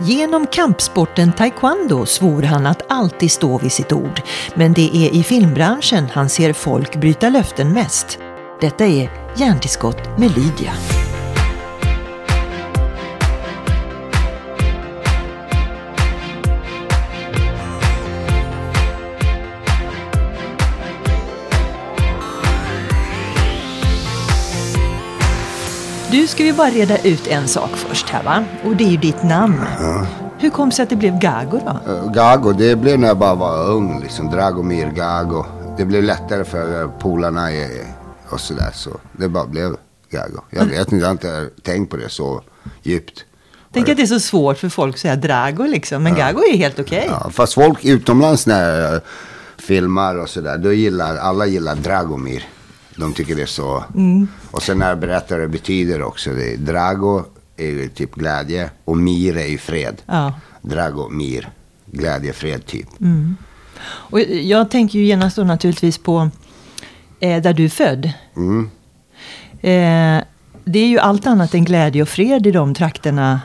Genom kampsporten taekwondo svor han att alltid stå vid sitt ord. Men det är i filmbranschen han ser folk bryta löften mest. Detta är Hjärntillskott med Lydia. Du ska vi bara reda ut en sak först här va? Och det är ju ditt namn. Hur kom det sig att det blev Gago då? Eh, Gago, det blev när jag bara var ung. Liksom. Dragomir Gago. Det blev lättare för eh, polarna och sådär. Så det bara blev Gago. Jag vet inte, jag har inte tänkt på det så djupt. Tänk att det är så svårt för folk att säga Drago liksom. Men Gago är helt okej. Ja, fast folk utomlands när jag filmar och sådär, då gillar alla gillar Dragomir. De tycker det är så. Och sen när jag berättar vad det betyder också. Det är, Drago är ju typ glädje och Mir är ju fred. Ja. Dragomir, glädje, fred typ. Och jag tänker ju genast då naturligtvis på eh, där du är född. Mm. Eh, det är ju allt annat än glädje och fred i de trakterna.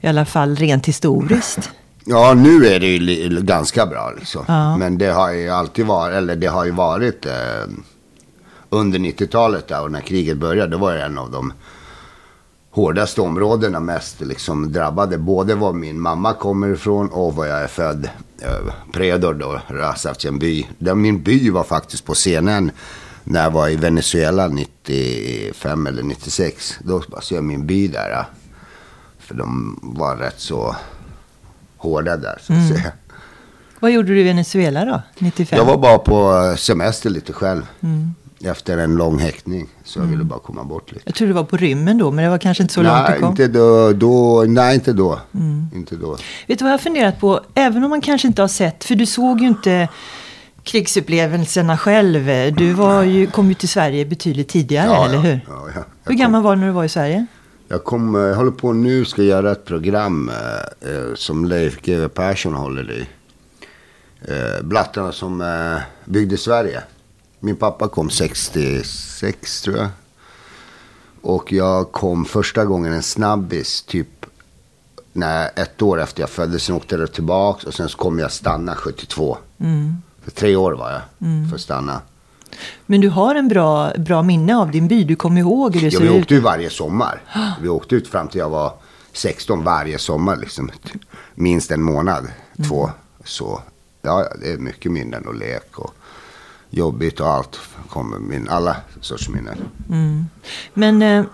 I alla fall rent historiskt. Ja, nu är det ju ganska bra liksom. Ja. Men det har ju alltid varit, eller det har ju varit eh, under 90-talet där och när kriget började, då var det en av de hårdaste områdena mest liksom drabbade. Både var min mamma kommer ifrån och var jag är född. Eh, Predor då, Rasavchen by. Där min by var faktiskt på scenen när jag var i Venezuela 95 eller 96. Då ser jag min by där. För de var rätt så hårda där så att säga. Vad gjorde du i Venezuela då? 95? Jag var bara på semester lite själv. Efter en lång häktning. Så jag ville bara komma bort lite. Jag tror du var på rymmen då, men det var kanske inte så långt du nej, kom. inte då, då, nej, inte då. Inte då. Vet du vad jag har funderat på? Även om man kanske inte har sett, för du såg ju inte krigsupplevelserna själv. Du var ju, kom ju till Sverige betydligt tidigare, eller hur? Ja, ja. Hur gammal var du när du var i Sverige? jag, kom, eh, jag håller på nu, ska göra ett program eh, eh, som Leif GW Persson håller i. Eh, Blattarna som eh, byggde Sverige. Min pappa kom 66 tror jag. Och jag kom första gången en snabbis typ när ett år efter jag föddes. Sen åkte jag tillbaka och sen så kom jag stanna 72. För tre år var jag för att stanna. Men du har en bra, bra minne av din by. Du kommer ihåg hur det Ja, ser vi ut. åkte ju varje sommar. Vi åkte ut fram till jag var 16 varje sommar. Liksom. Minst en månad, två. Så ja, det är mycket minnen och lek och jobbigt och allt. Kommer min, alla sorts minnen. Men, eh,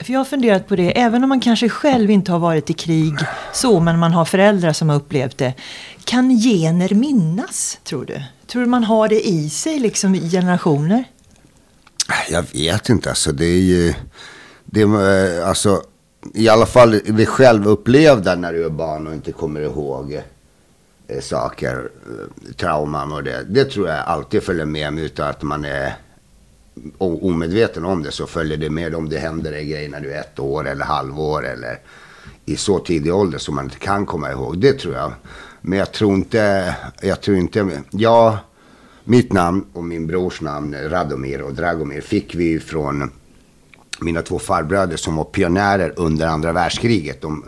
för jag har funderat på det, även om man kanske själv inte har varit i krig så, men man har föräldrar som har upplevt det. Kan gener minnas, tror du? Tror du man har det i sig, liksom i generationer? Jag vet inte, alltså det är ju... Det är, eh, alltså, I alla fall det självupplevda när du är barn och inte kommer ihåg Eh, saker, eh, trauman och det. Det tror jag alltid följer med mig utan att man är omedveten om det så följer det med om det händer en grej när du är ett år eller halvår eller i så tidig ålder som man inte kan komma ihåg. Det tror jag. Men jag tror inte, jag tror inte, ja, mitt namn och min brors namn Radomir och Dragomir fick vi från mina två farbröder som var pionjärer under andra världskriget. De,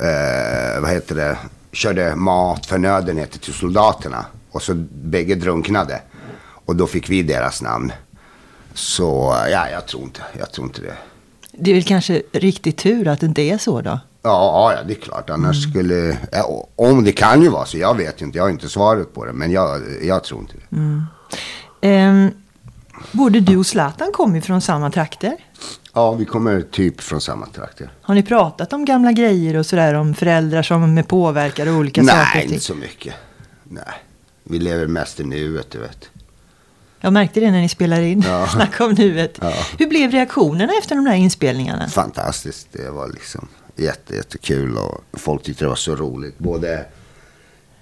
eh, vad heter det, körde mat, förnödenheter till soldaterna. Och så bägge drunknade. Och då fick vi deras namn. Så ja, jag tror inte, jag tror inte det. Det är väl kanske riktigt tur att det inte är så då? Ja, ja, det är klart. Annars skulle... Ja, om det kan ju vara så. Jag vet inte. Jag har inte svaret på det. Men jag, jag tror inte det. Ehm, både du och Zlatan kommer ju från samma trakter. Ja, vi kommer typ från samma trakter. Har ni pratat om gamla grejer och sådär om föräldrar som är påverkade och olika saker? Nej, inte så mycket. Nej. Vi lever mest i nuet, du vet. Jag märkte det när ni spelade in. Ja. Snacka om nuet. Ja. Hur blev reaktionerna efter de här inspelningarna? Fantastiskt. Det var liksom jätte, jättekul och folk tyckte det var så roligt. Både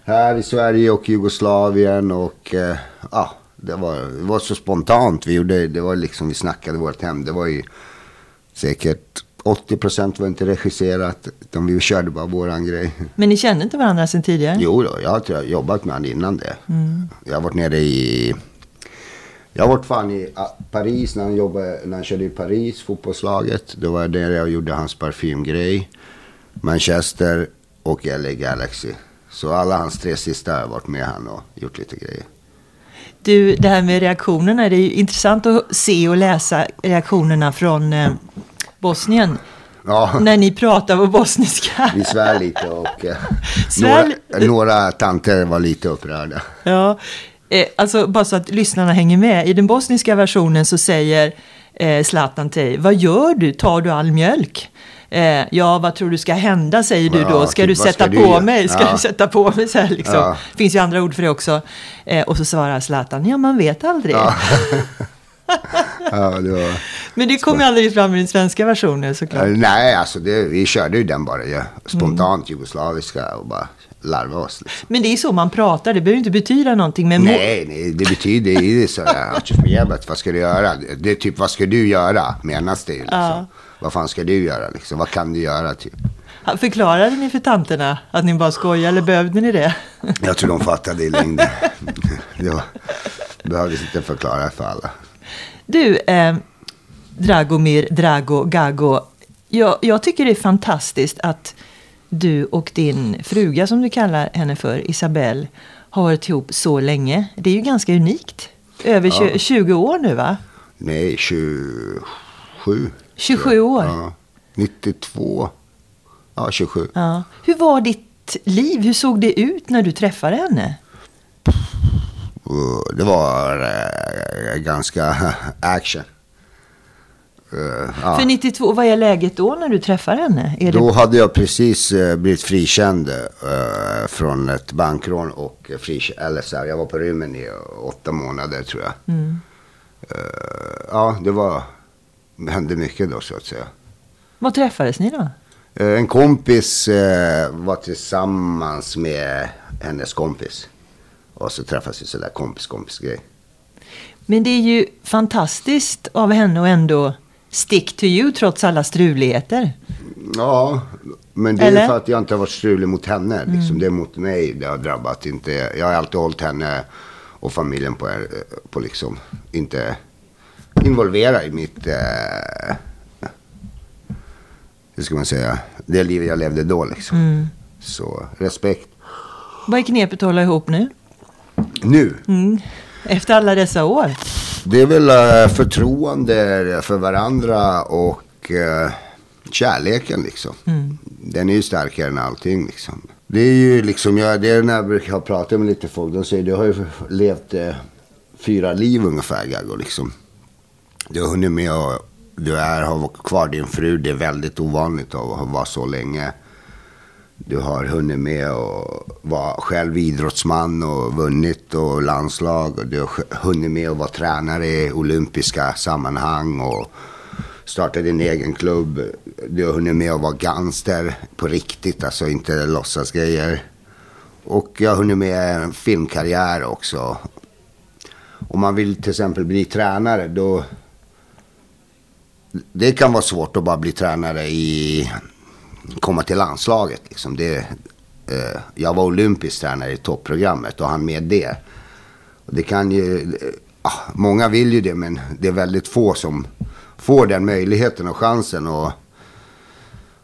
här i Sverige och Jugoslavien och eh, ja, det var, det var så spontant. Vi gjorde, det var liksom, vi snackade vårt hem. Det var ju säkert 80% var inte regisserat. Utan vi körde bara våran grej. Men ni kände inte varandra sedan tidigare? Jo då, jag har jobbat med honom innan det. Jag har varit nere i... Jag har varit fan i ah, Paris när han, jobbade, när han körde i Paris, fotbollslaget. Det var där jag gjorde hans parfymgrej. Manchester, och LA Galaxy. Så alla hans tre sista har jag varit med han och gjort lite grejer. Du, det här med reaktionerna, det är ju intressant att se och läsa reaktionerna från eh, Bosnien. Ja, När ni pratar på bosniska. vi svär lite och eh, Svär några, några tanter var lite upprörda. Ja, eh, alltså bara så att lyssnarna hänger med. I den bosniska versionen så säger eh, Zlatan till dig, vad gör du? Tar du all mjölk? Eh, ja, vad tror du ska hända, säger du då. Ska typ, du sätta ska du på göra? mig? Ska Ja. du sätta på mig? Så här, liksom. Ja. finns ju andra ord för det också. Eh, och så svarar Zlatan, ja man vet aldrig. Det var... Men det kommer aldrig fram i den svenska versionen såklart. Eh, Nej, alltså det, vi körde ju den bara ja, spontant Mm. jugoslaviska och bara larva oss. Liksom. Men det är så man pratar, det behöver inte betyda någonting. Men Nej, nej, det betyder ju sådär, "Atjefmjäbet, vad ska du göra? Det är typ, vad ska du göra? Menas det ju liksom. Ja. Vad fan ska du göra liksom? Vad kan du göra typ? Förklarade ni för tanterna att ni bara skojar eller behövde ni det? Jag tror de fattade i längden. Det behövdes inte förklara för alla. Du, eh, Dragomir, Drago, Gago. Jag, jag tycker det är fantastiskt att du och din fruga, som du kallar henne för, Isabelle, har varit ihop så länge. Det är ju ganska unikt. Över Ja. 20, 20 år nu, va? Nej, 27. 27 år? Ja, 92. Ja, 27. Ja. Hur var ditt liv? Hur såg det ut när du träffade henne? Det var eh, ganska action. Eh, ja. För 92, vad är läget då när du träffar henne? Är Då det, hade jag precis eh, blivit frikänd eh, från ett bankrån och frikänd, eller så här, jag var på rymmen i åtta månader tror jag. Mm. Ja, det var, hände mycket då så att säga. Vad träffades ni då? Eh, en kompis eh, var tillsammans med hennes kompis. Och så träffas vi sådär kompis-kompis-grej. Men det är ju fantastiskt av henne att ändå stick to you trots alla struligheter. Ja, men det är Eller? för att jag inte har varit strulig mot henne. Liksom. Det är mot mig det har drabbat. Inte, jag har alltid hållit henne och familjen på, på liksom, inte involvera i mitt, eh, hur ska man säga, det liv jag levde då liksom. Mm. Så respekt. Vad är knepet att hålla ihop nu? Nu, Mm. Efter alla dessa år? det är väl eh, förtroende för varandra och eh, kärleken liksom. Den är ju starkare än allting liksom. Det är ju liksom, jag, det är när jag brukar prata med lite folk, de säger du har ju levt eh, fyra liv ungefär Gaggo liksom. Du har hunnit med och du är, har kvar din fru, det är väldigt ovanligt att vara så länge. Du har hunnit med och vara själv idrottsman och vunnit och landslag. Och du har hunnit med att vara tränare i olympiska sammanhang och starta din egen klubb. Du har hunnit med att vara gangster på riktigt, alltså inte låtsasgrejer. Och jag har hunnit med en filmkarriär också. Om man vill till exempel bli tränare då... Det kan vara svårt att bara bli tränare i komma till landslaget. Liksom. Det, eh, jag var olympisk tränare i topprogrammet och han med det. Och det kan ju, eh, ah, många vill ju det men det är väldigt få som får den möjligheten och chansen. Och,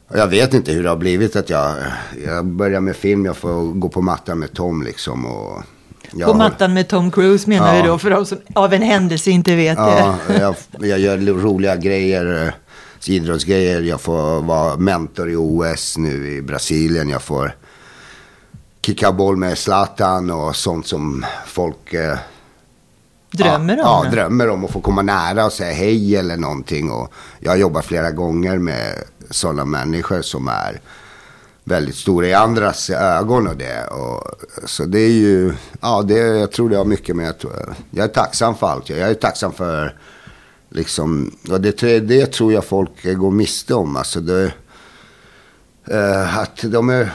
och jag vet inte hur det har blivit att jag, jag börjar med film, jag får gå på mattan med Tom liksom. Och jag På mattan med Tom Cruise menar Ja. vi då, för de som av en händelse inte vet Ja, det. jag, jag gör roliga grejer, eh, idrottsgrejer. Jag får vara mentor i OS nu i Brasilien. Jag får kicka boll med Zlatan och sånt som folk eh, Drömmer ja, om. Ja, drömmer om att få komma nära och säga hej eller någonting. Och jag har jobbat flera gånger med sådana människor som är väldigt stora i andras ögon och det. Och, så det är ju, ja, det, jag tror det har mycket med att jag är tacksam för allt. Jag är tacksam för, liksom, och det, det tror jag folk går miste om. Alltså det, eh, att de är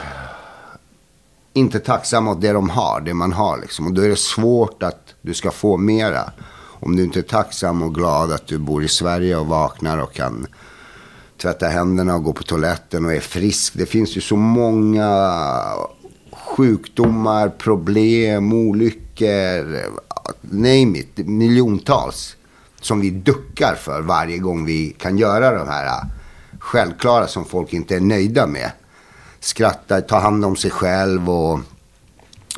inte tacksamma åt det de har, det man har liksom. Och då är det svårt att du ska få mera. Om du inte är tacksam och glad att du bor i Sverige och vaknar och kan tvätta händerna och gå på toaletten och är frisk. Det finns ju så många sjukdomar, problem, olyckor, name it, miljontals. Som vi duckar för varje gång vi kan göra de här självklara som folk inte är nöjda med. skratta, ta hand om sig själv och,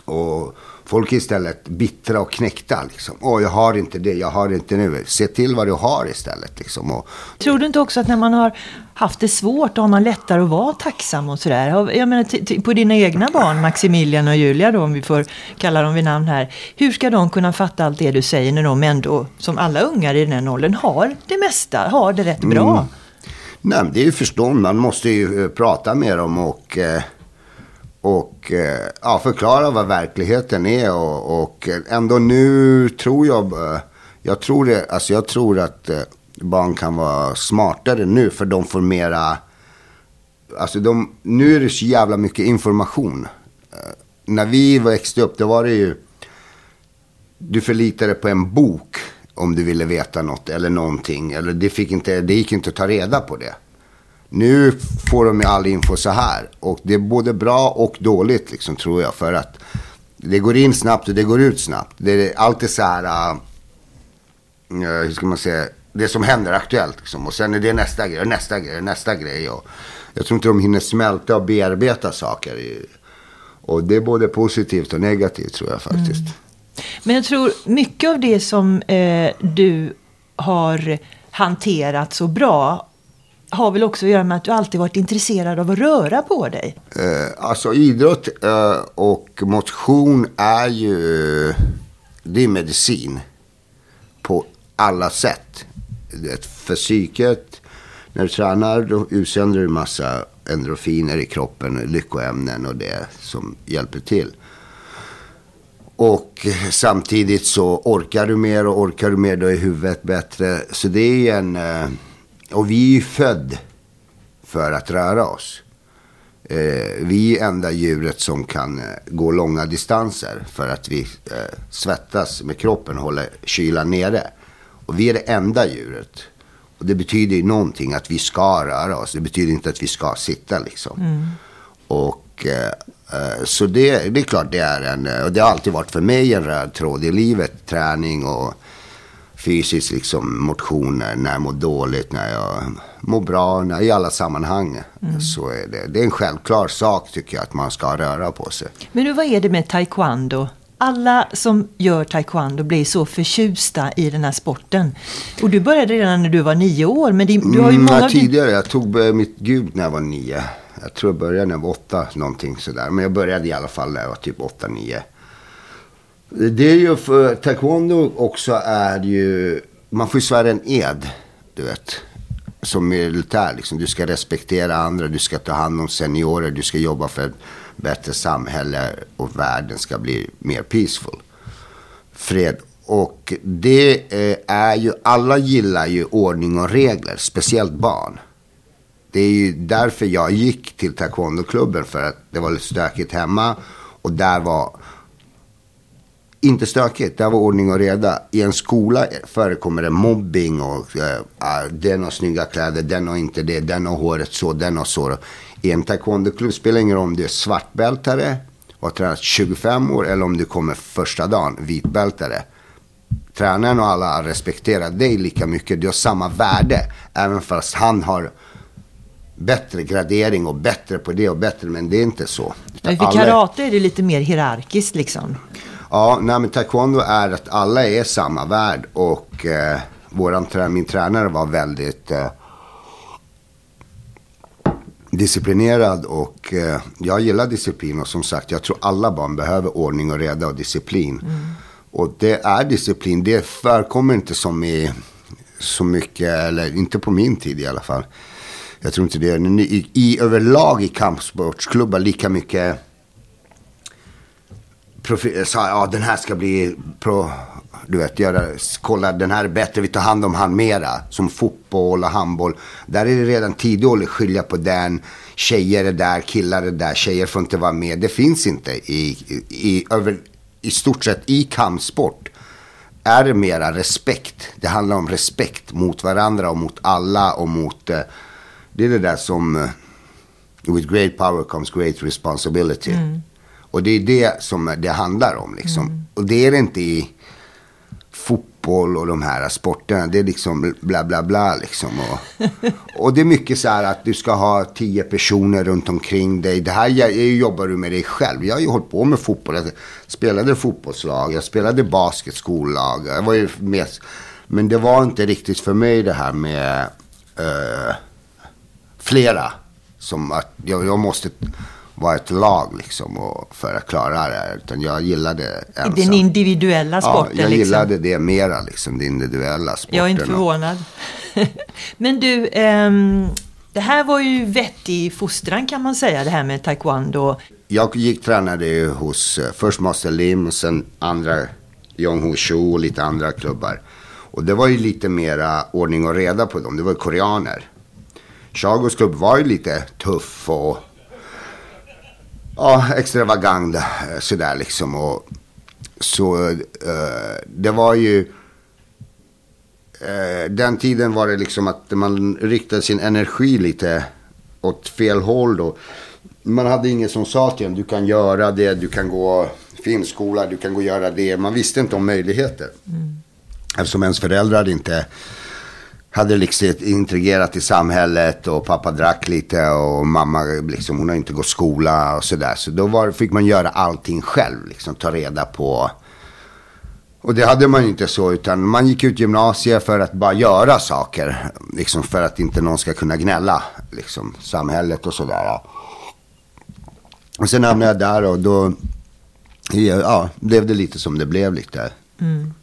och folk är istället bittra och knäckta. Liksom. Åh, jag har inte det, jag har inte nu. Se till vad du har istället. Liksom. Och, Tror du inte också att när man har haft det svårt, då har man lättare att vara tacksam och sådär? Jag menar, på dina egna barn, Maximilian och Julia då, om vi får kalla dem vid namn här. Hur ska de kunna fatta allt det du säger när de ändå, som alla ungar i den här åldern, har det mesta, har det rätt bra? Mm. Nej, det är ju förstånd. Man måste ju eh, prata med dem och, eh, och eh, ja, förklara vad verkligheten är. Och, och ändå nu tror jag, eh, jag tror, det, alltså jag tror att eh, barn kan vara smartare nu för de får mera, alltså de, nu är det så jävla mycket information. När vi växte upp, då var det ju, du förlitade på en bok om du ville veta något eller någonting. Eller det, fick inte, det gick inte att ta reda på det. Nu får de ju all info så här. Och det är både bra och dåligt liksom, tror jag. För att det går in snabbt och det går ut snabbt. Det är alltid så här, uh, hur ska man säga, det som händer aktuellt. Liksom. Och sen är det nästa grej, nästa grej, nästa grej. Och jag tror inte de hinner smälta och bearbeta saker. Och det är både positivt och negativt tror jag faktiskt. Mm. Men jag tror mycket av det som eh, du har hanterat så bra har väl också att göra med att du alltid varit intresserad av att röra på dig. Eh, alltså idrott eh, och motion är ju, det är medicin. På alla sätt. Det, för psyket, när du tränar då utsänder du massa endorfiner i kroppen, lyckoämnen och det som hjälper till. Och samtidigt så orkar du mer och orkar du mer då är huvudet bättre. Så det är en, eh, och vi är ju född för att röra oss. Eh, vi är enda djuret som kan eh, gå långa distanser för att vi eh, svettas med kroppen och håller kylan nere. Och vi är det enda djuret. Och det betyder ju någonting att vi ska röra oss. Det betyder inte att vi ska sitta liksom. Och eh, eh, så det, det är klart det är en, och det har alltid varit för mig en röd tråd i livet. Träning och fysisk liksom motion när jag mår dåligt, när jag mår bra, när, i alla sammanhang. Så är det. Det är en självklar sak tycker jag att man ska röra på sig. Men nu, vad är det med taekwondo? Alla som gör taekwondo blir så förtjusta i den här sporten. Och du började redan när du var nio år, men det, du har ju Mm, många... ja, tidigare, jag tog mitt gud när jag var nio. Jag tror jag började när jag var åtta, någonting sådär. Men jag började i alla fall när jag var typ åtta, nio. Det är ju för taekwondo också är ju, man får ju svära en ed, du vet. Som militär liksom. Du ska respektera andra, du ska ta hand om seniorer, du ska jobba för ett bättre samhälle och världen ska bli mer peaceful. Fred. Och det eh, är ju, alla gillar ju ordning och regler, speciellt barn. Det är ju därför jag gick till taekwondoklubben för att det var lite stökigt hemma. Och där var inte stökigt, där var ordning och reda. I en skola förekommer det mobbing och ah, den har snygga kläder, den har inte det, den har håret så, den har så. I en taekwondoklubb spelar ingen roll om du är svartbältare och har tränat 25 år eller om du kommer första dagen vitbältare. Tränaren och alla respekterar dig lika mycket. Du har samma värde. Även fast han har bättre gradering och bättre på det och bättre. Men det är inte så. Men för Alla- karate är det lite mer hierarkiskt liksom. Ja, nej, men taekwondo är att alla är samma värld och eh, våran min tränare var väldigt eh, disciplinerad och eh, jag gillar disciplin och som sagt jag tror alla barn behöver ordning och reda och disciplin. Och det är disciplin, det förekommer inte som i så mycket, eller inte på min tid i alla fall. Jag tror inte det är i, i överlag i kampsportsklubbar lika mycket profi- sa ja den här ska bli pro, du vet, göra, kolla den här är bättre, vi tar hand om han mera. Som fotboll och handboll. Där är det redan tidigt att skilja på den. Tjejer är där, killar är där, tjejer får inte vara med. Det finns inte i, i, i, över, i stort sett i kampsport. Är det mera respekt. Det handlar om respekt mot varandra och mot alla och mot, eh, det är det där som, eh, with great power comes great responsibility. Mm. Och det är det som det handlar om liksom. Och det är det inte i fotboll och de här sporterna. Det är liksom bla bla bla liksom. Och, och det är mycket så här att du ska ha tio personer runt omkring dig. Det här jobbar du med dig själv. Jag har ju hållit på med fotboll. Jag spelade fotbollslag, jag spelade basketskolag. Jag var ju med. Men det var inte riktigt för mig det här med uh, flera. Som att jag, jag måste vara ett lag liksom och för att klara det här. Utan jag gillade ensam. Den individuella sporten. Ja, jag liksom. gillade det mera liksom. Den individuella sporten. Jag är inte förvånad. Men du, ehm, det här var ju vettig fostran kan man säga. Det här med taekwondo. Jag gick tränade ju hos uh, först Master Lim och sen andra Jong Ho Shu och lite andra klubbar. Och det var ju lite mera ordning och reda på dem. Det var ju koreaner. Chagos klubb var ju lite tuff och ja, extravagant eh, sådär liksom. Och, så uh, det var ju... Uh, den tiden var det liksom att man riktade sin energi lite åt fel håll då. Man hade ingen som sa till en, du kan göra det, du kan gå filmskola, du kan gå och göra det. Man visste inte om möjligheter. Mm. Eftersom ens föräldrar inte hade liksom integrerat i samhället och pappa drack lite och mamma liksom, hon har inte gått skola och sådär. Så då var, fick man göra allting själv, liksom ta reda på. Och det hade man ju inte så, utan man gick ut gymnasiet för att bara göra saker. Liksom för att inte någon ska kunna gnälla, liksom samhället och sådär. Och sen hamnade jag där och då, ja, blev det lite som det blev lite. Mm.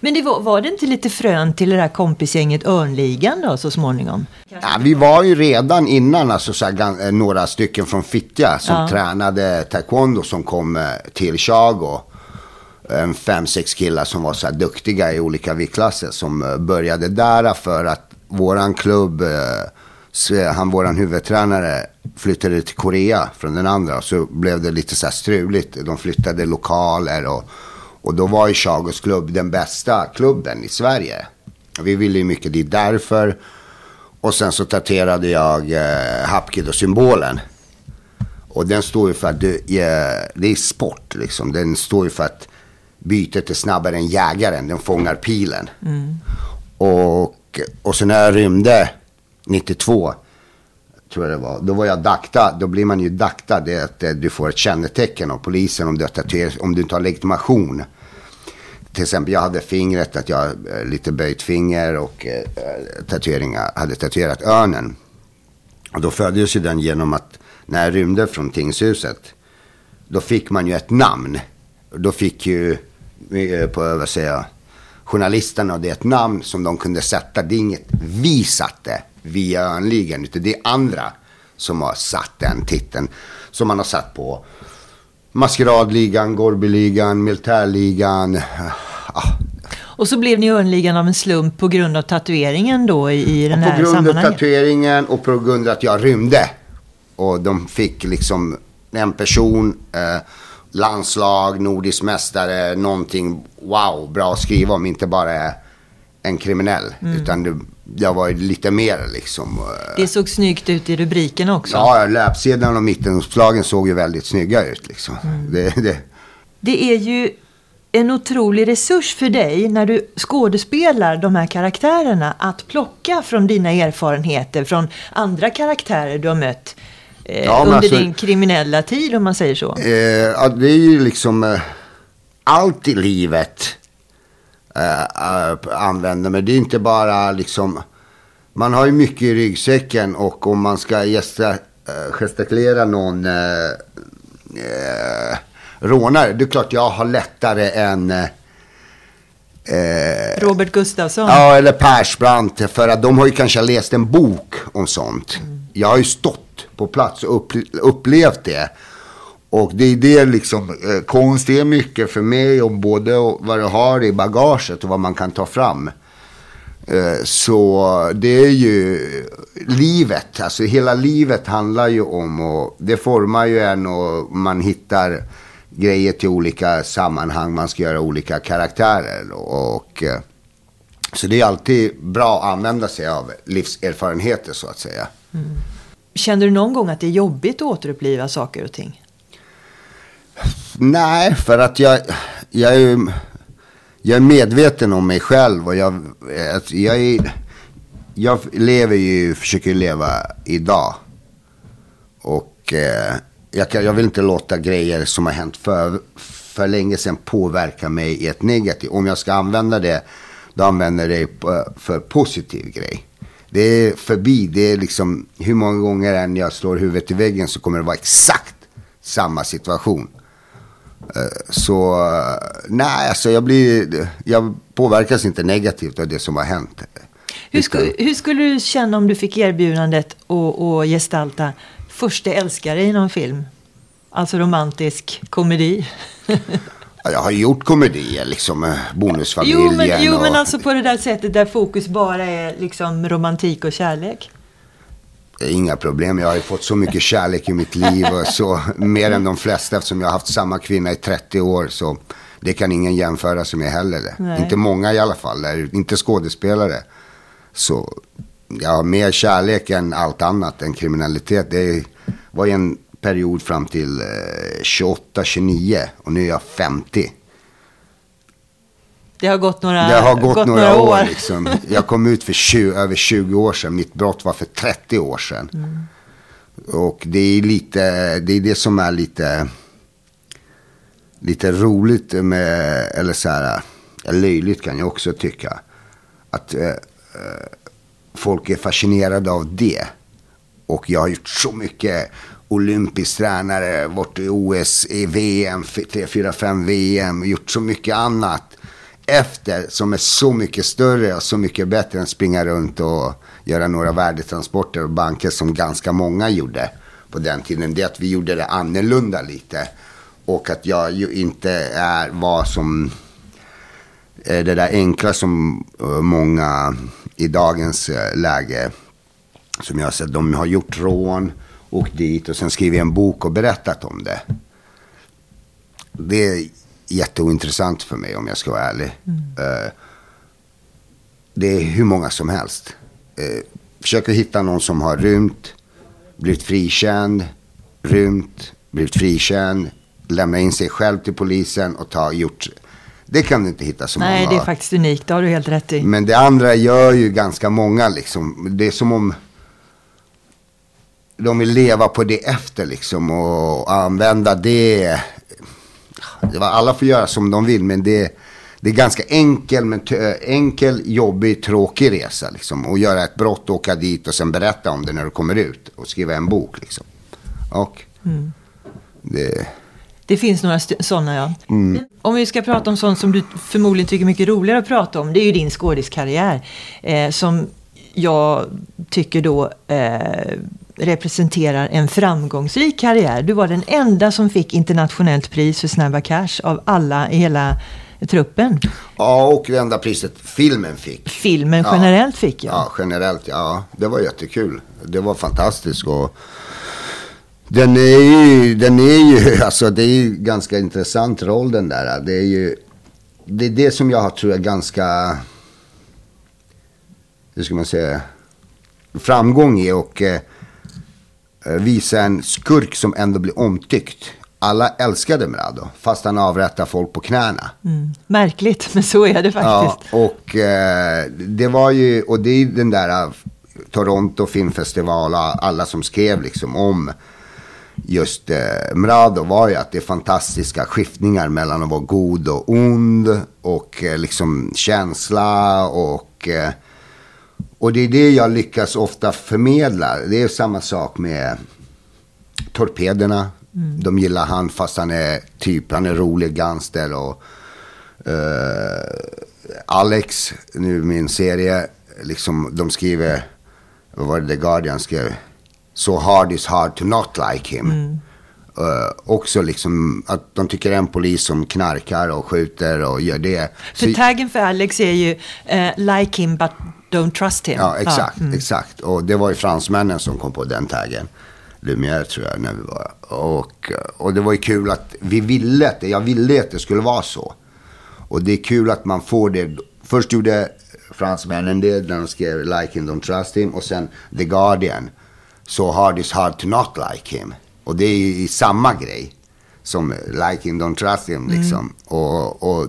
Men det var, var, det inte lite frön till det där kompisgänget Örnligan då så småningom? Ja, vi var ju redan innan alltså, så här, några stycken från Fittja som ja. tränade taekwondo som kom eh, till Chago. En fem, sex killar som var så här duktiga i olika viktklasser som eh, började där för att våran klubb, eh, han våran huvudtränare flyttade till Korea från den andra. Så blev det lite så här struligt. De flyttade lokaler och och då var ju Chagos klubb den bästa klubben i Sverige. Vi ville ju mycket dit därför. Och sen så tatuerade jag eh, Hapkido-symbolen. Och den står ju för att det, eh, det är sport liksom. Den står ju för att bytet är snabbare än jägaren. Den fångar pilen. Mm. Och, och så när jag rymde 92 tror jag det var. Då var jag dakta. Då blir man ju dakta. Det är att eh, du får ett kännetecken av polisen om du, har om du inte har legitimation. Till exempel jag hade fingret, att jag eh, lite böjt finger och eh, eh, tatueringar, hade tatuerat örnen. Och då föddes ju den genom att när jag rymde från tingshuset. Då fick man ju ett namn. Då fick ju, på vad säger jag, journalisterna det ett namn som de kunde sätta. Det är inget vi satte via Örnligan. Utan det är andra som har satt den titeln. Som man har satt på Maskeradligan, Gorbyligan, Militärligan. Ah. Och så blev ni Örnligan av en slump på grund av tatueringen då i, i den här sammanhanget? På grund av tatueringen och på grund av att jag rymde. Och de fick liksom en person, eh, landslag, nordisk mästare, någonting wow, bra att skriva om. Inte bara en kriminell. Mm. Utan det, jag var lite mer liksom. Eh, det såg snyggt ut i rubriken också. Ja, löpsedlarna och mittenuppslagen såg ju väldigt snygga ut liksom. Mm. Det, det. det är ju en otrolig resurs för dig när du skådespelar de här karaktärerna att plocka från dina erfarenheter från andra karaktärer du har mött eh, ja, under alltså, din kriminella tid om man säger så. Eh, det är ju liksom eh, allt i livet uh, använder. Men det är inte bara liksom, man har ju mycket i ryggsäcken och om man ska gesta, uh, gestikulera någon uh, uh, rånare, det är klart jag har lättare än Eh, Robert Gustafsson. Ja, eller Persbrandt. För att de har ju kanske läst en bok om sånt. Mm. Jag har ju stått på plats och upplevt det. Och det är det liksom, eh, konst är mycket för mig om både vad du har i bagaget och vad man kan ta fram. Eh, så det är ju livet, alltså hela livet handlar ju om och det formar ju en och man hittar grejer till olika sammanhang, man ska göra olika karaktärer. Och, eh, så det är alltid bra att använda sig av livserfarenheter så att säga. Mm. Känner du någon gång att det är jobbigt att återuppliva saker och ting? Nej, för att jag, jag är ju, jag är medveten om mig själv och jag, alltså, jag, är, jag lever ju, försöker leva idag. Och eh, jag, kan, jag vill inte låta grejer som har hänt för, för länge sedan påverka mig i ett negativt. Om jag ska använda det, då använder jag det för positiv grej. Det är förbi, det är liksom hur många gånger än jag slår huvudet i väggen så kommer det vara exakt samma situation. Eh, så nej, alltså jag blir, jag påverkas inte negativt av det som har hänt. Hur, sku, hur skulle du känna om du fick erbjudandet att, att gestalta första älskare i någon film? Alltså romantisk komedi. Jag har gjort komedier, liksom Bonusfamiljen. Jo, men, jo, men alltså på det där sättet där fokus bara är liksom romantik och kärlek. Inga problem. Jag har ju fått så mycket kärlek i mitt liv. Och så, mer än de flesta eftersom jag har haft samma kvinna i 30 år. Så det kan ingen jämföra sig med heller. Det. Inte många i alla fall. Inte skådespelare. Så jag har mer kärlek än allt annat än kriminalitet. Det var ju en period fram till 28, 29 och nu är jag 50. Det har gått några, det har gått, gått några, några, år. Liksom. Jag kom ut för 20, över 20 år sedan. Mitt brott var för 30 år sedan. Mm. Och det är lite, det är det som är lite, lite roligt med, eller så här, löjligt kan jag också tycka. Att eh, folk är fascinerade av det. Och jag har gjort så mycket olympisk tränare, varit i OS, i VM, 3, 4, 5 VM, gjort så mycket annat efter som är så mycket större och så mycket bättre än springa runt och göra några värdetransporter och banker som ganska många gjorde på den tiden. Det är att vi gjorde det annorlunda lite. Och att jag ju inte är, var som eh, det där enkla som eh, många i dagens eh, läge som jag har sett. De har gjort rån, åkt dit och sen skrivit en bok och berättat om det. Det är jätteointressant för mig om jag ska vara ärlig. Mm. Uh, det är hur många som helst. Uh, försöker hitta någon som har rymt, blivit frikänd, rymt, blivit frikänd, lämna in sig själv till polisen och ta, gjort det kan du inte hitta så Nej, många Nej, det är faktiskt unikt. Det har du helt rätt i. Men det andra gör ju ganska många liksom. Det är som om de vill leva på det efter liksom och använda det. Alla får göra som de vill men det, det är ganska enkel, men enkel, jobbig, tråkig resa liksom. Och göra ett brott, åka dit och sen berätta om det när du kommer ut och skriva en bok liksom. Och mm. det... Det finns några sådana ja. Mm. Om vi ska prata om sånt som du förmodligen tycker är mycket roligare att prata om. Det är ju din skådiskarriär. Eh, som jag tycker då eh, representerar en framgångsrik karriär. Du var den enda som fick internationellt pris för Snabba Cash av alla i hela truppen. Ja, och det enda priset filmen fick. Filmen ja. generellt fick jag. Ja, generellt. Ja, det var jättekul. Det var fantastiskt. Och den är ju, den är ju, alltså det är ju ganska intressant roll den där. Det är ju, det är det som jag tror jag, ganska, hur ska man säga, framgång i och eh, visa en skurk som ändå blir omtyckt. Alla älskade Mrado, fast han avrättar folk på knäna. Mm. Märkligt, men så är det faktiskt. Ja, och eh, det var ju, och det är den där uh, Toronto filmfestival, alla som skrev liksom om just eh, Mrado var ju att det är fantastiska skiftningar mellan att vara god och ond och eh, liksom känsla och eh, och det är det jag lyckas ofta förmedla. Det är samma sak med torpederna. Mm. De gillar han fast han är typ, han är rolig gangster och uh, Alex, nu min serie, liksom de skriver, vad var det The Guardian skrev? So hard is hard to not like him. Mm. Uh, också liksom att de tycker en polis som knarkar och skjuter och gör det. För Så, taggen för Alex är ju uh, like him but don't trust him. Ja, exakt. Ja, mm. exakt. Och det var ju fransmännen som kom på den taggen. Lumière tror jag när vi var. Och, och det var ju kul att vi ville att det, jag ville att det skulle vara så. Och det är kul att man får det. Först gjorde fransmännen det när de skrev Like him, don't trust him. Och sen The Guardian. So hard is hard to not like him. Och det är ju samma grej. Som Like him, don't trust him liksom. Mm. Och, och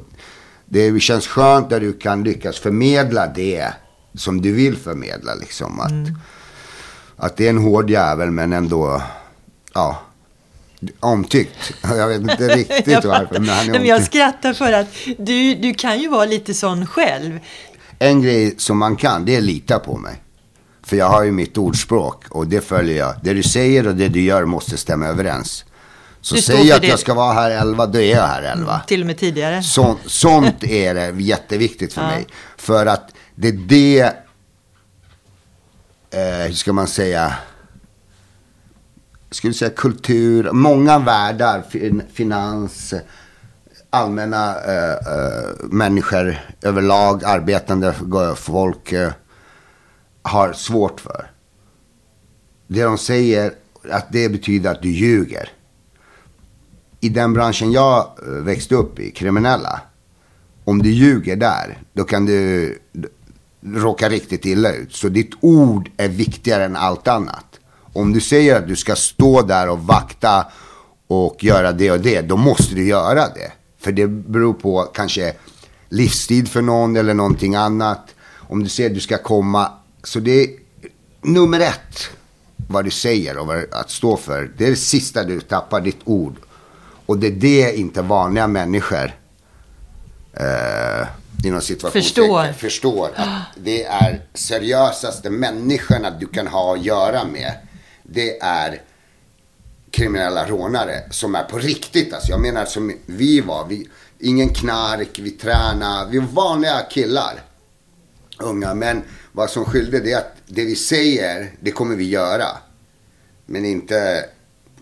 Det känns skönt när du kan lyckas förmedla det som du vill förmedla. Liksom. Att, mm. att det är en hård jävel men ändå, ja, omtyckt. Jag vet inte riktigt varför. Men han är men jag skrattar för att du, du kan ju vara lite sån själv. En grej som man kan, det är lita på mig. För jag har ju mitt ordspråk och det följer jag. Det du säger och det du gör måste stämma överens. Så säger jag att det. jag ska vara här 11, då är jag här 11. Mm, till och med tidigare. Så, sånt är det jätteviktigt för ja. mig. För att det är det, eh, hur ska man säga, skulle säga kultur, många världar, fin, finans, allmänna eh, eh, människor överlag, arbetande folk eh, har svårt för. Det de säger, att det betyder att du ljuger. I den branschen jag eh, växte upp i, kriminella, om du ljuger där, då kan du råkar riktigt illa ut. Så ditt ord är viktigare än allt annat. Om du säger att du ska stå där och vakta och göra det och det, då måste du göra det. För det beror på kanske livstid för någon eller någonting annat. Om du säger att du ska komma. Så det är nummer ett, vad du säger och vad, att stå för. Det är det sista du tappar, ditt ord. Och det är det inte vanliga människor eh, inom förstår. förstår. Att det är seriösaste människorna du kan ha att göra med det är kriminella rånare som är på riktigt. Alltså, jag menar som vi var. Vi, ingen knark, vi tränar, vi var vanliga killar. Unga. Men vad som skilde det är att det vi säger, det kommer vi göra. Men inte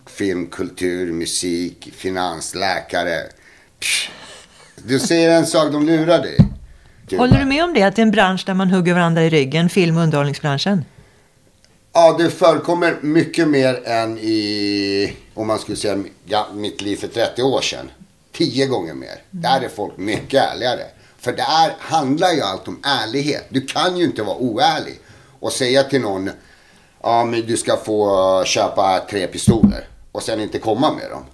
film, kultur, musik, finans, läkare. Psh. Du säger en sak, de lurar dig. Håller du med om det? Att det är en bransch där man hugger varandra i ryggen? Film och underhållningsbranschen? Ja, det förekommer mycket mer än i, om man skulle säga mitt liv för 30 år sedan. Tio gånger mer. Mm. Där är folk mycket ärligare. För det här handlar ju allt om ärlighet. Du kan ju inte vara oärlig och säga till någon, ja men du ska få köpa tre pistoler och sen inte komma med dem.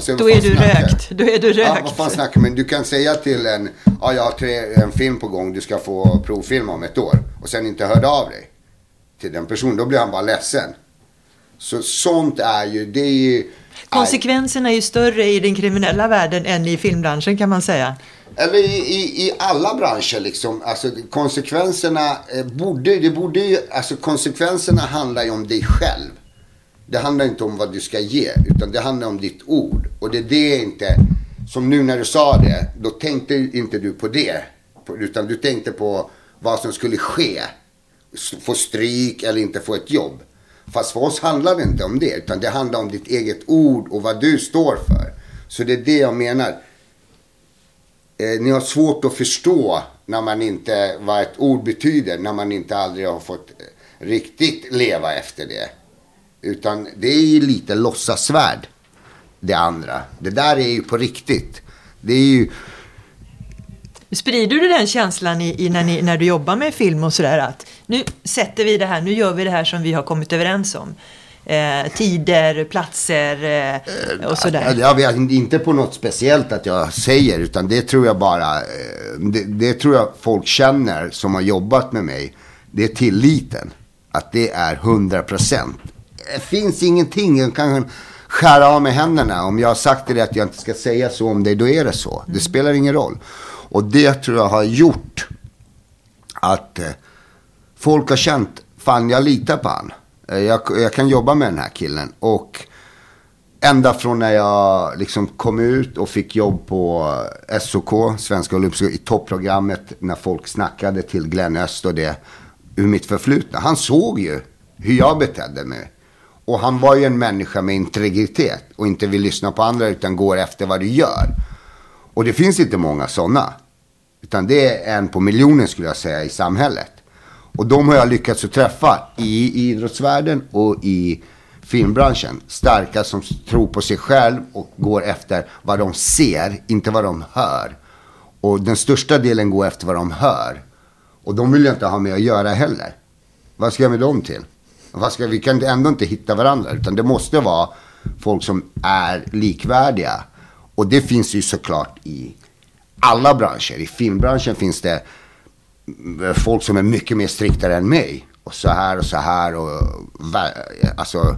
Sen, Då är du snackar? rökt. Då är du rökt. Ja, vad fan snackar Men du kan säga till en, ja jag har tre, en film på gång, du ska få provfilma om ett år. Och sen inte hörde av dig till den personen. Då blir han bara ledsen. Så sånt är ju, det är ju... Konsekvenserna är ju större i den kriminella världen än i filmbranschen kan man säga. Eller i, i, i alla branscher liksom. Alltså konsekvenserna eh, borde, det borde ju, alltså konsekvenserna handlar ju om dig själv. Det handlar inte om vad du ska ge, utan det handlar om ditt ord. Och det är det inte, som nu när du sa det, då tänkte inte du på det. Utan du tänkte på vad som skulle ske få stryk eller inte få ett jobb. Fast för oss handlar det inte om det, utan det handlar om ditt eget ord och vad du står för. Så det är det jag menar. Eh, ni har svårt att förstå när man inte, vad ett ord betyder, när man inte aldrig har fått eh, riktigt leva efter det. Utan det är ju lite låtsasvärd, det andra. Det där är ju på riktigt. Det är ju Sprider du den känslan i, i när, ni, när du jobbar med film och sådär att nu sätter vi det här, nu gör vi det här som vi har kommit överens om? Eh, tider, platser eh, och sådär. Jag vet inte på något speciellt att jag säger utan det tror jag bara, eh, det, det, tror jag folk känner som har jobbat med mig. Det är tilliten. Att det är 100 procent. Det finns ingenting, jag kan skära av med händerna. Om jag har sagt till dig att jag inte ska säga så om dig, då är det så. Det spelar ingen roll. Och det tror jag har gjort att eh, folk har känt, fan jag litar på han. Eh, jag, jag, kan jobba med den här killen. Och ända från när jag liksom kom ut och fick jobb på SOK, Svenska Olympiska, i topprogrammet. När folk snackade till Glenn Öst och det, ur mitt förflutna. Han såg ju hur jag betedde mig. Och han var ju en människa med integritet och inte vill lyssna på andra utan går efter vad du gör. Och det finns inte många sådana. Utan det är en på miljonen skulle jag säga i samhället. Och de har jag lyckats att träffa i idrottsvärlden och i filmbranschen. Starka som tror på sig själv och går efter vad de ser, inte vad de hör. Och den största delen går efter vad de hör. Och de vill jag inte ha med att göra heller. Vad ska jag med dem till? Vad ska, vi kan ändå inte hitta varandra. Utan det måste vara folk som är likvärdiga. Och det finns ju såklart i alla branscher. I filmbranschen finns det mm, folk som är mycket mer striktare än mig. Och så här och så här och alltså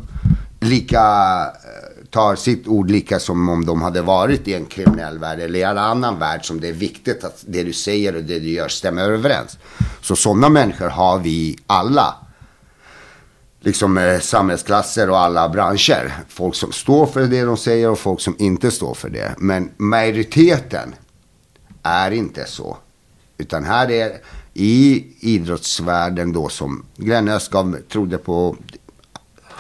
lika eh, tar sitt ord lika som om de hade varit i en kriminell värld eller i en annan värld som det är viktigt att det du säger och det du gör stämmer överens. Så sådana människor har vi alla. Liksom eh, samhällsklasser och alla branscher. Folk som står för det de säger och folk som inte står för det. Men majoriteten är inte så. Utan här är i idrottsvärlden då som Glenn Östgaard trodde på.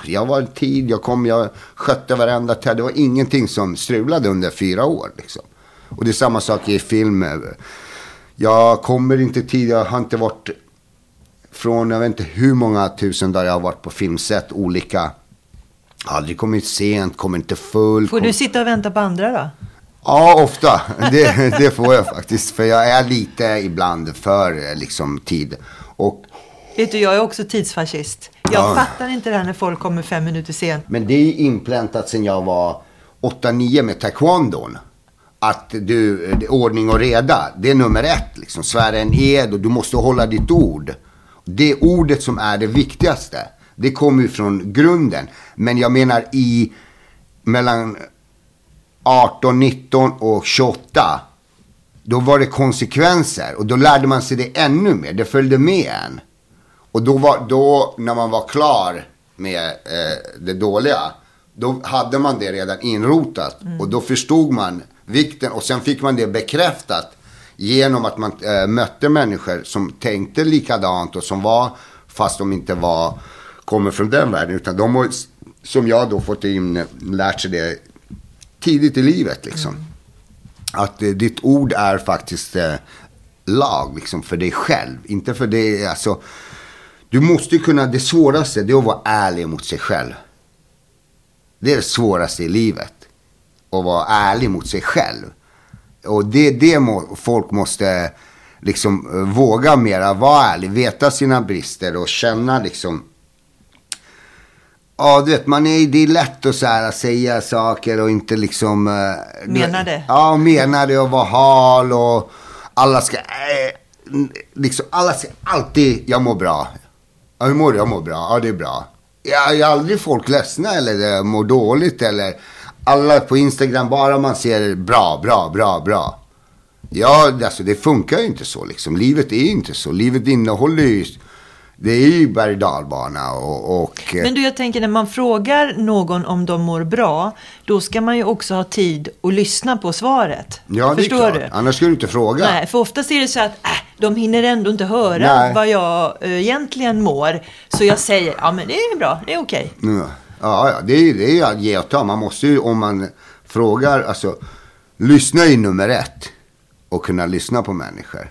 Jag var tid, jag kom, jag skötte varenda träd. Det var ingenting som strulade under fyra år. Liksom. Och det är samma sak i film. Jag kommer inte tid, jag har inte varit från, jag vet inte hur många tusen dagar jag har varit på filmset, olika. Aldrig kommit sent, kommer inte full. Får du sitta och vänta på andra då? Ja, ofta. Det, det får jag faktiskt. För jag är lite ibland för liksom, tid. Och, Vet du, jag är också tidsfascist. Jag ja. fattar inte det här när folk kommer fem minuter sent. Men det är inpläntat sen jag var 8-9 med taekwondon. Att du, ordning och reda, det är nummer ett. Liksom. Svära en ed och du måste hålla ditt ord. Det ordet som är det viktigaste. Det kommer ju från grunden. Men jag menar i mellan 18, 19 och 28. Då var det konsekvenser och då lärde man sig det ännu mer. Det följde med en. Och då, var, då när man var klar med eh, det dåliga, då hade man det redan inrotat. Mm. Och då förstod man vikten och sen fick man det bekräftat genom att man äh, mötte människor som tänkte likadant och som var, fast de inte var, kommer från den världen, utan de har, som jag då fått in, lärt sig det tidigt i livet liksom. Mm. Att eh, ditt ord är faktiskt eh, lag liksom för dig själv, inte för det, alltså. Du måste kunna, det svåraste det är att vara ärlig mot sig själv. Det är det svåraste i livet. Att vara ärlig mot sig själv. Och det är det må, folk måste liksom eh, våga mera vara ärlig, veta sina brister och känna liksom. Ja, du vet, man är, det är lätt att så här, säga saker och inte liksom... Eh, menar det. Ja, menar det och vara hal och alla ska... Eh, liksom, alla ska alltid, jag mår bra. Ja, hur mår du? Jag mår bra. Ja, det är bra. Jag är aldrig folk ledsna eller mår dåligt eller alla på Instagram, bara man ser bra, bra, bra, bra. Ja, alltså det funkar ju inte så liksom. Livet är ju inte så. Livet innehåller ju, det är ju berg dalbana och, och... Eh, Men du, jag tänker när man frågar någon om de mår bra, då ska man ju också ha tid att lyssna på svaret. Ja, Förstår det är klart. Du? Annars skulle du inte fråga. Nej, för oftast är det så att, äh, de hinner ändå inte höra Nej. vad jag äh, egentligen mår. Så jag säger, ja men det är bra, det är okej. Okay. Ja. Ja, ja det är ju att ge och ta. Man måste ju, om man frågar, alltså, lyssna är nummer ett. Och kunna lyssna på människor.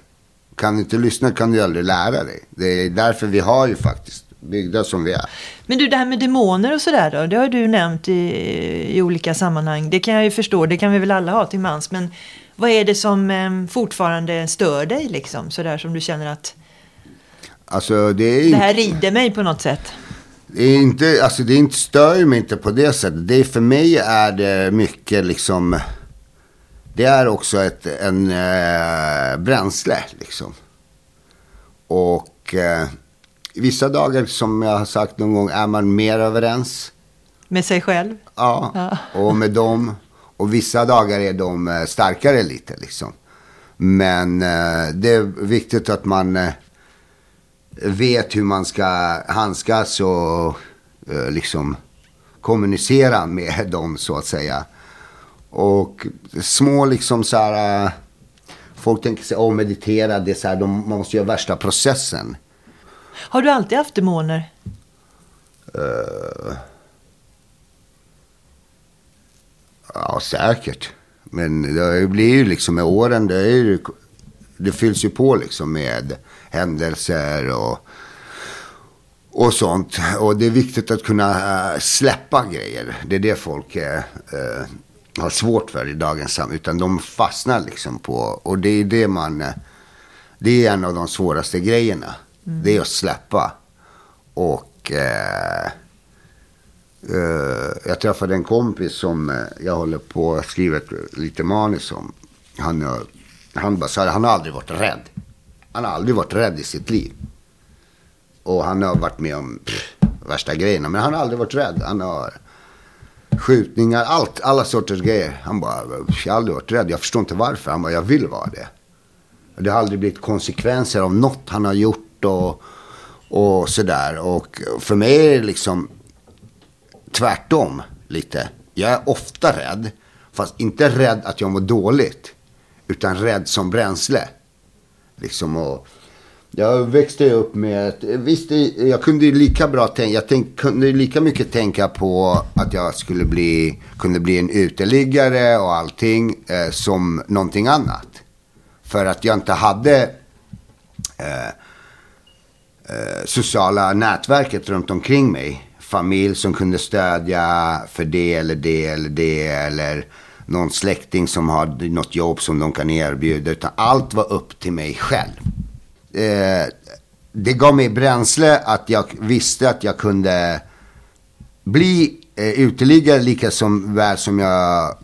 Kan du inte lyssna kan du aldrig lära dig. Det är därför vi har ju faktiskt byggda som vi är. Men du, det här med demoner och sådär då, det har du nämnt i, i olika sammanhang. Det kan jag ju förstå, det kan vi väl alla ha till mans. Men vad är det som eh, fortfarande stör dig liksom? Sådär som du känner att alltså, det, är det här rider mig på något sätt. Det är inte, alltså det inte, stör mig inte på det sättet. Det är, för mig är det mycket liksom, det är också ett en, äh, bränsle liksom. Och äh, vissa dagar som jag har sagt någon gång är man mer överens. Med sig själv? Ja, ja. och med dem. Och vissa dagar är de eh, starkare lite liksom. Men äh, det är viktigt att man vet hur man ska handskas och eh, liksom kommunicera med dem så att säga. Och små liksom så här, eh, folk tänker sig, åh meditera, det är så här, de, man måste göra värsta processen. Har du alltid haft demoner? Uh, ja, säkert. Men det blir ju liksom med åren, det, är ju, det fylls ju på liksom med händelser och, och sånt. Och det är viktigt att kunna äh, släppa grejer. Det är det folk äh, har svårt för i dagens samhälle. Utan de fastnar liksom på, och det är det man, det är en av de svåraste grejerna. Mm. Det är att släppa. Och eh, eh, jag träffade en kompis som jag håller på att skriva lite manus om. Han han bara sa han har aldrig varit rädd. Han har aldrig varit rädd i sitt liv. Och han har varit med om pff, värsta grejerna. Men han har aldrig varit rädd. Han har skjutningar, allt, alla sorters grejer. Han bara, jag har aldrig varit rädd. Jag förstår inte varför. Han bara, jag vill vara det. Det har aldrig blivit konsekvenser av något han har gjort och, och sådär. Och för mig är det liksom tvärtom lite. Jag är ofta rädd. Fast inte rädd att jag mår dåligt. Utan rädd som bränsle. Liksom och... Jag växte upp med, att- visst jag kunde ju lika bra tänka, jag tänk, kunde ju lika mycket tänka på att jag skulle bli, kunde bli en uteliggare och allting eh, som någonting annat. För att jag inte hade eh, eh, sociala nätverket runt omkring mig. Familj som kunde stödja för det eller det eller det. Eller någon släkting som har något jobb som de kan erbjuda. Utan allt var upp till mig själv. Eh, det gav mig bränsle att jag visste att jag kunde bli eh, uteliggare lika som väl som jag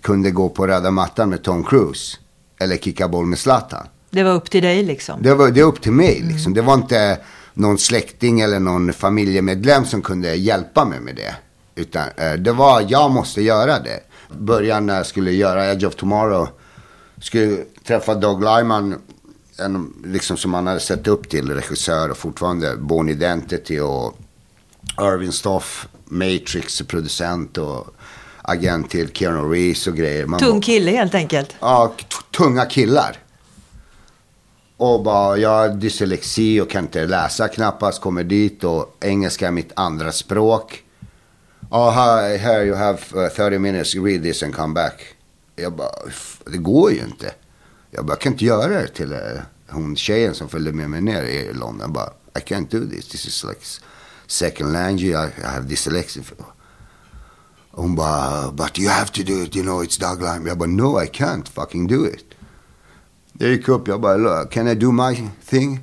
kunde gå på röda mattan med Tom Cruise. Eller kicka boll med Zlatan. Det var upp till dig liksom. Det var det upp till mig liksom. Det var inte någon släkting eller någon familjemedlem som kunde hjälpa mig med det. Utan eh, det var, jag måste göra det. Början när jag skulle göra Edge of Tomorrow. Skulle träffa Doug Lyman. En, liksom som man hade sett upp till, regissör och fortfarande Born Identity och Irving Stoff, Matrix, producent och agent till Keanu Reeves och grejer. Man Tung kille helt enkelt. Ja, tunga killar. Och bara, jag har dyslexi och kan inte läsa knappast. Kommer dit och engelska är mitt andra språk. Oh, här, here you have uh, 30 minutes, read this and come back. Jag bara, det går ju inte. Jag bara, jag kan inte göra det till uh, hon tjejen som följde med mig ner i London. Jag bara, I can't do this. This is like second language. I, I have dyslexia. Hon bara, but you have to do it, you know, it's Doug Jag bara, no I can't fucking do it. Jag gick upp, jag bara, can I do my thing?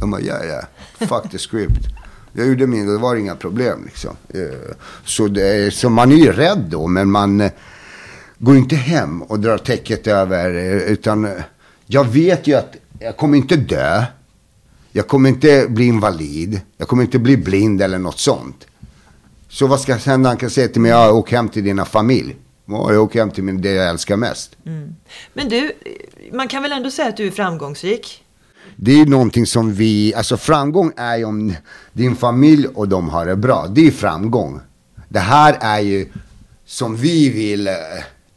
De bara, ja, ja, fuck the script. Jag gjorde min, det var inga problem liksom. Eh, så, det, så man är ju rädd då, men man eh, går inte hem och drar täcket över, eh, utan jag vet ju att jag kommer inte dö. Jag kommer inte bli invalid. Jag kommer inte bli blind eller något sånt. Så vad ska hända? Han kan säga till mig, ja, åk hem till dina familj. Ja, jag åker hem till min, det jag älskar mest. Mm. Men du, man kan väl ändå säga att du är framgångsrik? Det är ju någonting som vi, alltså framgång är ju om din familj och de har det bra. Det är framgång. Det här är ju som vi vill eh,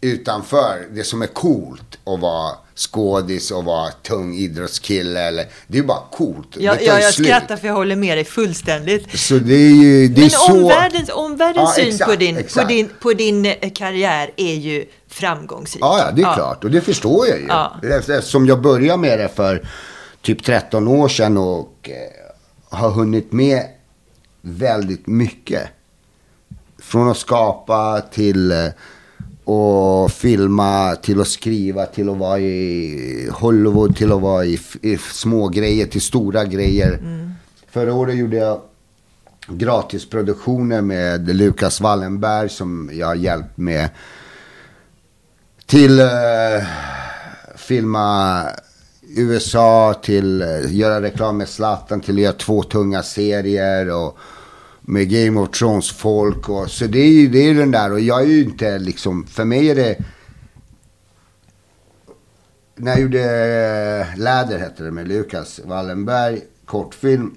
utanför, det som är coolt att vara skådis och vara tung idrottskille eller, det är bara coolt. Ja, det ja, jag slut. skrattar för jag håller med dig fullständigt. Så det är ju, det är Men så... omvärldens, omvärldens Ja, syn exakt, på, din, på, din, på din eh, karriär är ju framgångsrik. Ja, ja, det är klart. Och det förstår jag ju. Ja. Eftersom jag började med det för typ 13 år sedan och eh, har hunnit med väldigt mycket. Från att skapa till eh, att filma, till att skriva, till att vara i Hollywood, till att vara i, i små grejer, till stora grejer. Förra året gjorde jag gratisproduktioner med Lukas Wallenberg som jag har hjälpt med till eh, filma USA, till eh, göra reklam med Zlatan, till att göra två tunga serier och med Game of Thrones folk och så det är ju det är den där och jag är ju inte liksom, för mig är det när jag gjorde eh, Läder hette det med Lukas Wallenberg, kortfilm.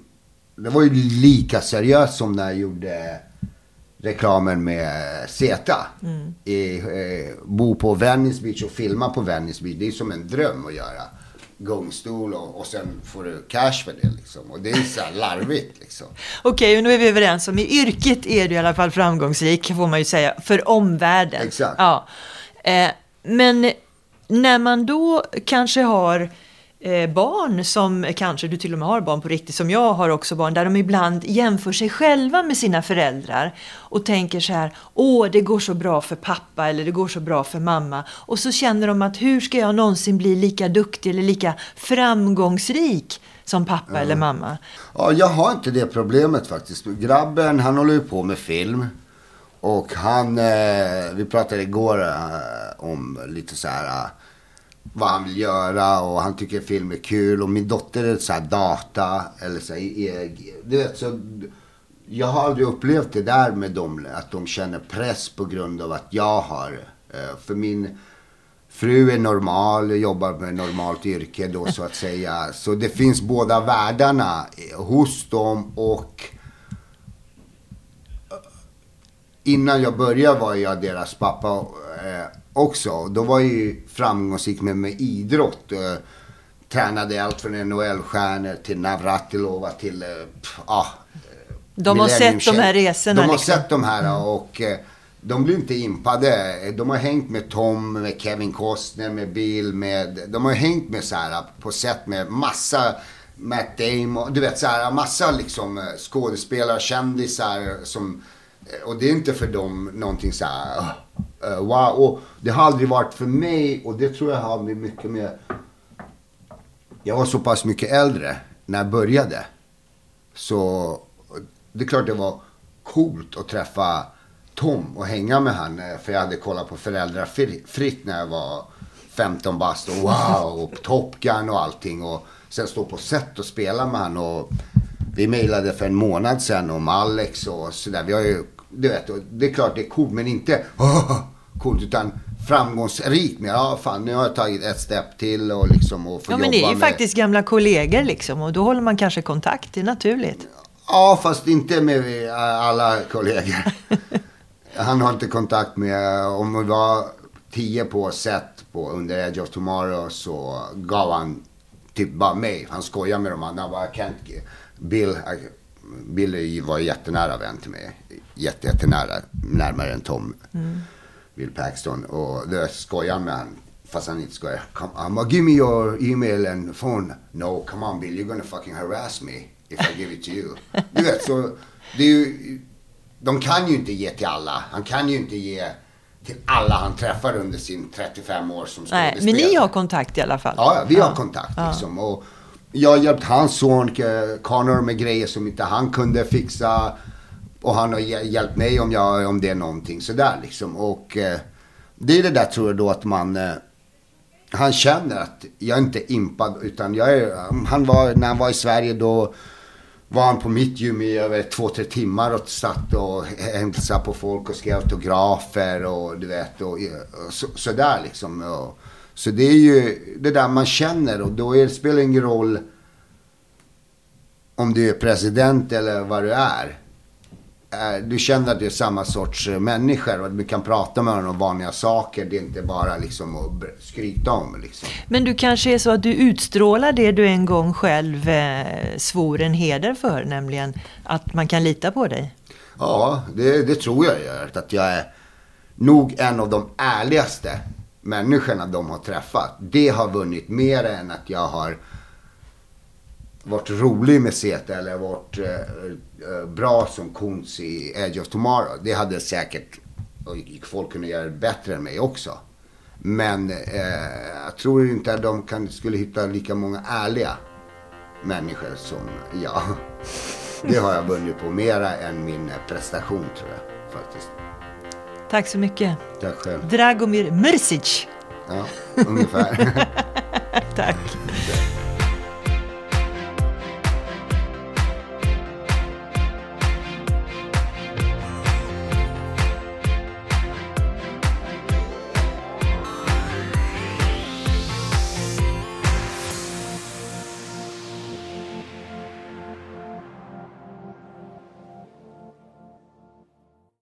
Det var ju lika seriöst som när jag gjorde reklamen med Zeta. I, eh, bo på Venice Beach och filma på Venice Beach. Det är som en dröm att göra. Gångstol och, och sen får du cash för det liksom. Och det är så här larvigt liksom. Okej, och nu är vi överens om i yrket är du i alla fall framgångsrik, får man ju säga, för omvärlden. Exakt. Ja. Eh, men när man då kanske har barn som kanske du till och med har barn på riktigt, som jag har också barn, där de ibland jämför sig själva med sina föräldrar och tänker så här, åh, det går så bra för pappa eller det går så bra för mamma. Och så känner de att hur ska jag någonsin bli lika duktig eller lika framgångsrik som pappa eller mamma? Ja, jag har inte det problemet faktiskt. Grabben, han håller ju på med film. Och han, eh, vi pratade igår eh, om lite så här, eh, vad han vill göra och han tycker film är kul. Och min dotter är så här data eller så här, e- e- Du vet, så jag har aldrig upplevt det där med dem, att de känner press på grund av att jag har. Eh, för min fru är normal, jobbar med normalt yrke då så att säga. Så det finns båda världarna eh, hos dem och eh, innan jag började var jag deras pappa också. Då var jag ju framgångsrik med, med idrott. Eh, tränade allt från NHL-stjärnor till Navratilova till, eh, ah, De har sett de här resorna. De har liksom. sett de här och eh, de blir inte impade. De har hängt med Tom, med Kevin Costner, med Bill, med... De har hängt med så här på sätt med massa Matt Damon, du vet så här massa liksom eh, skådespelare, kändisar som... eh, Och det är inte för dem någonting så här... Uh, wow. Och det har aldrig varit för mig och det tror jag har med mycket med... Jag var så pass mycket äldre när jag började. Så det är klart det var coolt att träffa Tom och hänga med han. Eh, för jag hade kollat på Föräldrafritt när jag var 15 bast och wow, och Top Gun och allting. Och sen stå på set och spela med han. Och vi mejlade för en månad sedan om Alex och sådär. Vi har ju, du vet, det är klart det är coolt men inte "Åh, coolt utan framgångsrikt. Men ja, fan nu har jag tagit ett steg till och liksom och få Ja, jobba men ni är ju med... faktiskt gamla kollegor liksom. Och då håller man kanske kontakt. Det är naturligt. Ja, fast inte med alla kollegor. Han har inte kontakt med, om vi var tio på set på under Edge of Tomorrow så gav han typ bara mig. Han skojar med de andra. Han bara, "I can't... Bill, I- Bill är ju- var jättenära vän till mig. Jätte, jättenära. Närmare än Tom. Bill Paxton. Och då skojar han med han. Fast han inte skojar. Come, han bara, give me your email and phone. No, come on Bill, you're gonna fucking harass me if I give it to you. Du vet, så det är ju... De kan ju inte ge till alla. Han kan ju inte ge till alla han träffar under sin 35 år som Nej, men ni har kontakt i alla fall. Ja, ja, vi har kontakt liksom. Och jag har hjälpt hans son eh, Connor med grejer som inte han kunde fixa. Och han har hjälpt mig om, jag, om det är någonting sådär liksom. Och eh, det är det där tror jag då att man... Eh, han känner att jag är inte impad utan jag är... Han var, när han var i Sverige då var han på mitt gym i över två, tre timmar och satt och hälsade på folk och skrev autografer och du vet och, och så, sådär liksom. Och, så det är ju det där man känner och då är, det spelar ingen roll om du är president eller vad du är. Eh, Du känner att du är samma sorts eh, människor och du kan prata med honom om vanliga saker. Det är inte bara liksom att skryta om liksom. Men du kanske är så att du utstrålar det du en gång själv eh, svor en heder för, nämligen att man kan lita på dig. Ja, det, det tror jag gör. Att jag är nog en av de ärligaste människorna de har träffat. Det har vunnit mer än att jag har varit rolig med Zeta eller varit eh, eh bra som Kunz i Edge of Tomorrow. Det hade säkert folk kunnat göra bättre än mig också. Men eh, jag tror inte att de kan, skulle hitta lika många ärliga människor som jag. Det har jag vunnit på mera än min prestation tror jag faktiskt. Tack så mycket. Tack själv. Dragomir Mrsic. Ja, ungefär. Tack.